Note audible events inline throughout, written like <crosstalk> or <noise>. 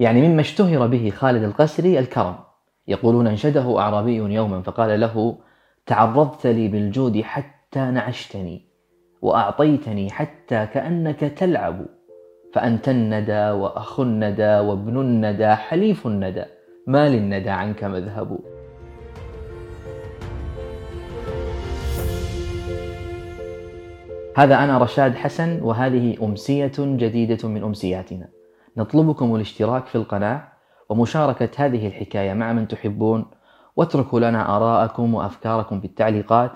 يعني مما اشتهر به خالد القسري الكرم. يقولون انشده أعرابي يوما فقال له تعرضت لي بالجود حتى نعشتني وأعطيتني حتى كأنك تلعب فأنت الندى وأخو الندى وابن الندى حليف الندى ما للندى عنك مذهب. هذا أنا رشاد حسن وهذه أمسية جديدة من أمسياتنا. نطلبكم الاشتراك في القناة ومشاركة هذه الحكاية مع من تحبون واتركوا لنا آراءكم وأفكاركم في التعليقات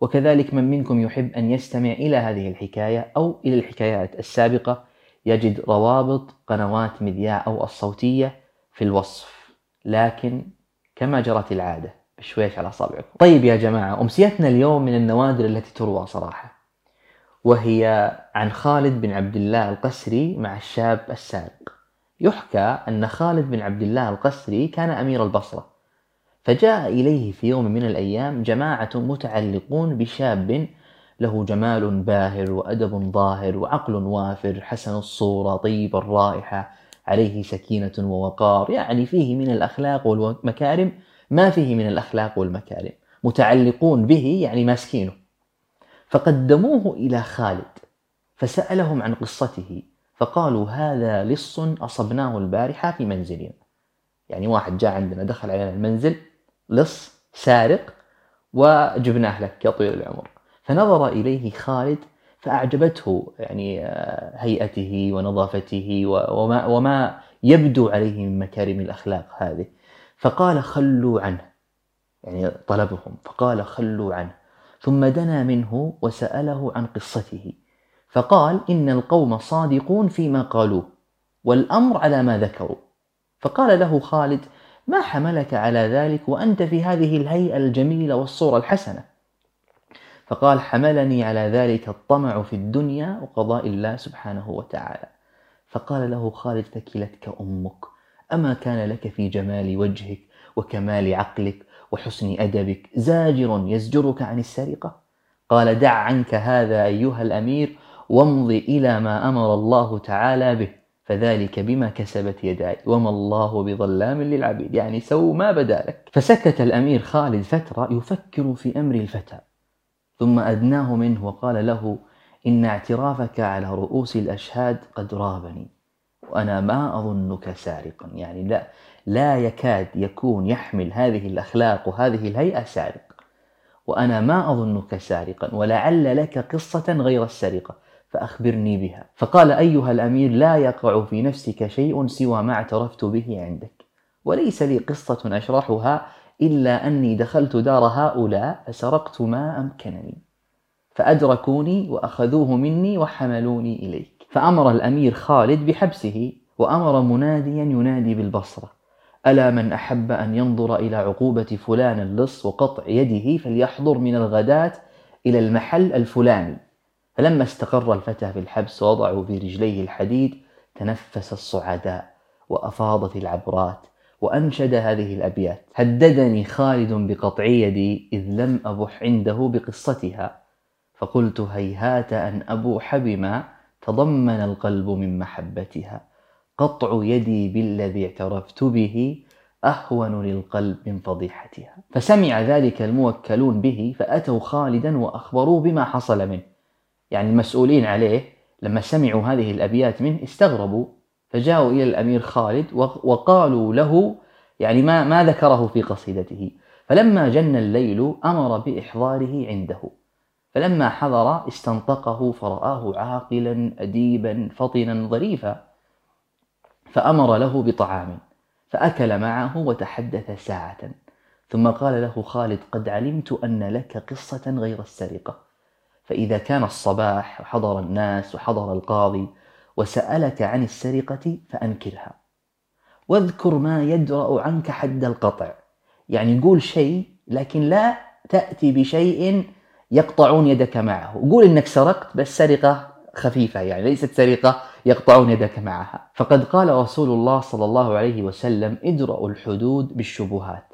وكذلك من منكم يحب أن يستمع إلى هذه الحكاية أو إلى الحكايات السابقة يجد روابط قنوات مذياع أو الصوتية في الوصف. لكن كما جرت العادة بشويش على أصابعكم طيب يا جماعة أمسيتنا اليوم من النوادر التي تروى صراحة. وهي عن خالد بن عبد الله القسري مع الشاب السارق يحكى أن خالد بن عبد الله القسري كان أمير البصرة. فجاء إليه في يوم من الأيام جماعة متعلقون بشاب له جمال باهر وأدب ظاهر وعقل وافر حسن الصورة طيب الرائحة عليه سكينة ووقار يعني فيه من الأخلاق والمكارم ما فيه من الأخلاق والمكارم. متعلقون به يعني ماسكينه. فقدموه إلى خالد فسألهم عن قصته فقالوا هذا لص أصبناه البارحة في منزلنا. يعني واحد جاء عندنا دخل علينا المنزل لص سارق وجبناه لك يا طويل العمر. فنظر إليه خالد فأعجبته يعني آه، هيئته ونظافته وما, وما يبدو عليه من مكارم الأخلاق هذه. فقال خلوا عنه يعني طلبهم فقال خلوا عنه. ثم دنا منه وسأله عن قصته. فقال إن القوم صادقون فيما قالوه والأمر على ما ذكروا. فقال له خالد ما حملك على ذلك وأنت في هذه الهيئة الجميلة والصورة الحسنة؟ فقال حملني على ذلك الطمع في الدنيا وقضاء الله سبحانه وتعالى. فقال له خالد ثكلتك أمك أما كان لك في جمال وجهك وكمال عقلك وحسن أدبك. زاجر يزجرك عن السرقة؟ قال دع عنك هذا أيها الأمير وامض إلى ما أمر الله تعالى به. فذلك بما كسبت يداي. وما الله بظلام للعبيد. يعني سو ما بدا لك. فسكت الأمير خالد فترة يفكر في أمر الفتى. ثم أدناه منه وقال له إن اعترافك على رؤوس الأشهاد قد رابني. وأنا ما أظنك سارقا. يعني لا لا يكاد يكون يحمل هذه الأخلاق وهذه الهيئة سارق وأنا ما أظنك سارقا ولعل لك قصة غير السرقة فأخبرني بها. فقال أيها الأمير لا يقع في نفسك شيء سوى ما اعترفت به عندك. وليس لي قصة أشرحها إلا أني دخلت دار هؤلاء فسرقت ما أمكنني. فأدركوني وأخذوه مني وحملوني إليك. فأمر الأمير خالد بحبسه وأمر مناديا ينادي بالبصرة. ألا من أحب أن ينظر إلى عقوبة فلان اللص وقطع يده فليحضر من الغداة إلى المحل الفلاني. فلما استقر الفتى في الحبس ووضعوا في رجليه الحديد تنفس الصعداء وأفاضت العبرات وأنشد هذه الأبيات. هددني خالد بقطع يدي إذ لم أبح عنده بقصتها. فقلت هيهات أن أبوح بما تضمن القلب من محبتها. قطع يدي بالذي اعترفت به أهون للقلب من فضيحتها. فسمع ذلك الموكلون به فأتوا خالدا وأخبروه بما حصل منه. يعني المسؤولين عليه لما سمعوا هذه الأبيات منه استغربوا فجاءوا إلى الأمير خالد وقالوا له يعني ما, ما ذكره في قصيدته. فلما جن الليل أمر بإحضاره عنده. فلما حضر استنطقه فرآه عاقلا أديبا فطنا ظريفا. فأمر له بطعام فأكل معه وتحدث ساعة. ثم قال له خالد قد علمت أن لك قصة غير السرقة. فإذا كان الصباح وحضر الناس وحضر القاضي وسألك عن السرقة فأنكرها. واذكر ما يدرأ عنك حد القطع. يعني قول شيء لكن لا تأتي بشيء يقطعون يدك معه. قول إنك سرقت بس سرقة. خفيفة يعني ليست سرقة يقطعون يدك معها. فقد قال رسول الله صلى الله عليه وسلم ادرأوا الحدود بالشبهات.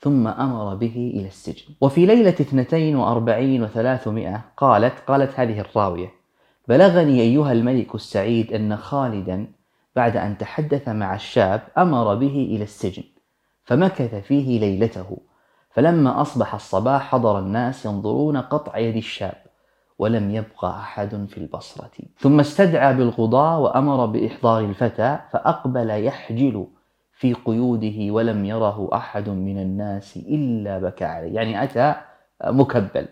ثم أمر به إلى السجن. وفي ليلة اثنتين وأربعين وثلاثمائة قالت قالت هذه الراوية بلغني أيها الملك السعيد أن خالدا بعد أن تحدث مع الشاب أمر به إلى السجن فمكث فيه ليلته فلما أصبح الصباح حضر الناس ينظرون قطع يد الشاب ولم يبق أحد في البصرة. ثم استدعى بالقضاء وأمر بإحضار الفتى فأقبل يحجل في قيوده ولم يره أحد من الناس إلا بكى عليه. يعني أتى مكبل.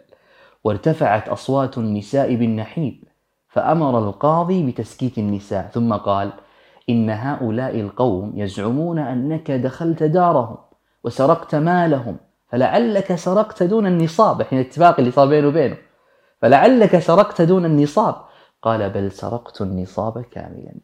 وارتفعت أصوات النساء بالنحيب فأمر القاضي بتسكيت النساء. ثم قال إن هؤلاء القوم يزعمون أنك دخلت دارهم وسرقت مالهم فلعلك سرقت دون النصاب. حين الاتفاق اللي صار بينه وبينه. فلعلك سرقت دون النصاب. قال بل سرقت النصاب كاملا.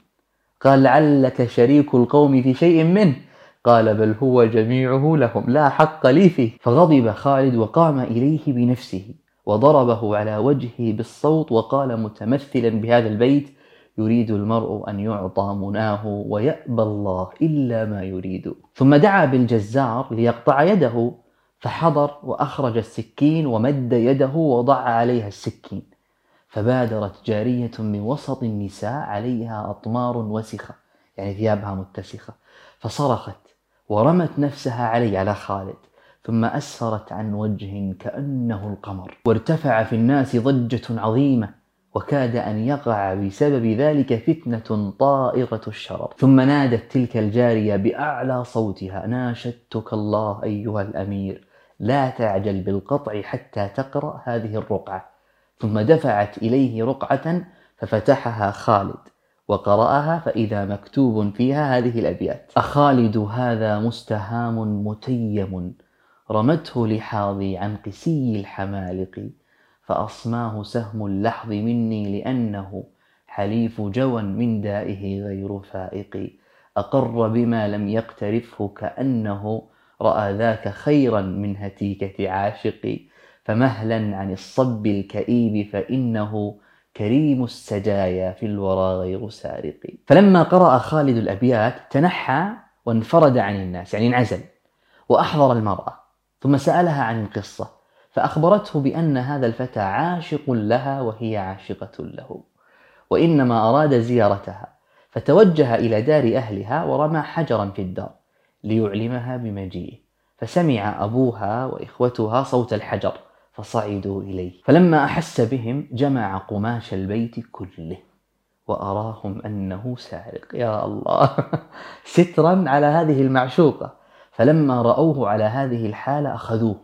قال لعلك شريك القوم في شيء منه. قال بل هو جميعه لهم لا حق لي فيه. فغضب خالد وقام إليه بنفسه وضربه على وجهه بالسوط وقال متمثلا بهذا البيت يريد المرء أن يعطى مناه ويأبى الله إلا ما يريد. ثم دعا بالجزار ليقطع يده. فحضر وأخرج السكين ومد يده وضع عليها السكين فبادرت جارية من وسط النساء عليها أطمار وسخة يعني ثيابها متسخة فصرخت ورمت نفسها علي على خالد ثم أسفرت عن وجه كأنه القمر. وارتفع في الناس ضجة عظيمة وكاد أن يقع بسبب ذلك فتنة طائرة الشرر. ثم نادت تلك الجارية بأعلى صوتها ناشدتك الله أيها الأمير. لا تعجل بالقطع حتى تقرأ هذه الرقعة. ثم دفعت إليه رقعة ففتحها خالد وقرأها فإذا مكتوب فيها هذه الأبيات. أخالد هذا مستهام متيم. رمته لحاظي عن قسي الحمالق. فأصماه سهم اللحظ مني لأنه حليف جوى من دائه غير فائق. أقر بما لم يقترفه كأنه رأى ذاك خيرا من هتيكة عاشق فمهلا عن الصب الكئيب فإنه كريم السجايا في الورى غير سارق. فلما قرأ خالد الأبيات تنحى وانفرد عن الناس يعني انعزل وأحضر المرأة ثم سألها عن القصة فأخبرته بأن هذا الفتى عاشق لها وهي عاشقة له. وإنما أراد زيارتها فتوجه إلى دار أهلها ورمى حجرا في الدار. ليعلمها بمجيئه فسمع أبوها وإخوتها صوت الحجر فصعدوا إليه. فلما أحس بهم جمع قماش البيت كله وأراهم أنه سارق. يا الله <laughs> سترا على هذه المعشوقة. فلما رأوه على هذه الحالة أخذوه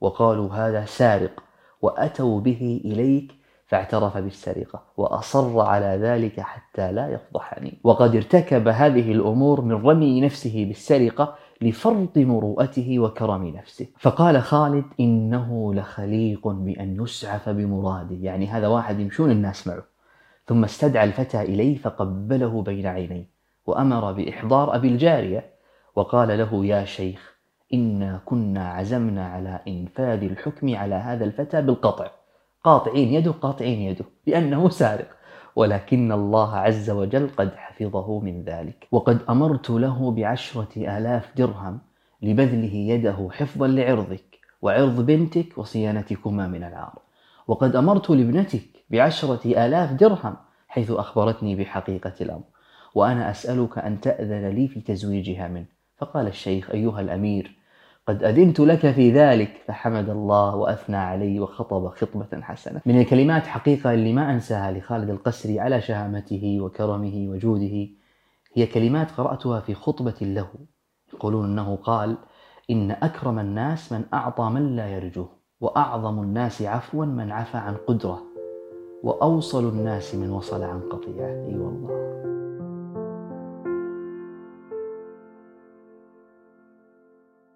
وقالوا هذا سارق وأتوا به إليك فاعترف بالسرقة وأصر على ذلك حتى لا يفضحني. وقد ارتكب هذه الأمور من رمي نفسه بالسرقة لفرط مروءته وكرم نفسه. فقال خالد إنه لخليق بأن يسعف بمراده. يعني هذا واحد يمشون الناس معه. ثم استدعى الفتى إليه فقبله بين عينيه وأمر بإحضار أبي الجارية. وقال له يا شيخ إنا كنا عزمنا على إنفاذ الحكم على هذا الفتى بالقطع. قاطعين يده قاطعين يده لأنه سارق. ولكن الله عز وجل قد حفظه من ذلك. وقد أمرت له بعشرة آلاف درهم لبذله يده حفظا لعرضك وعرض بنتك وصيانتكما من العار وقد أمرت لابنتك بعشرة آلاف درهم حيث أخبرتني بحقيقة الأمر. وأنا أسألك أن تأذن لي في تزويجها منه. فقال الشيخ أيها الأمير قد أذنت لك في ذلك فحمد الله وأثنى علي وخطب خطبة حسنة. من الكلمات حقيقة اللي ما أنساها لخالد القسري على شهامته وكرمه وجوده هي كلمات قرأتها في خطبة له. يقولون أنه قال إن أكرم الناس من أعطى من لا يرجوه وأعظم الناس عفوا من عفى عن قدرة وأوصل الناس من وصل عن قطيعة أي أيوة والله.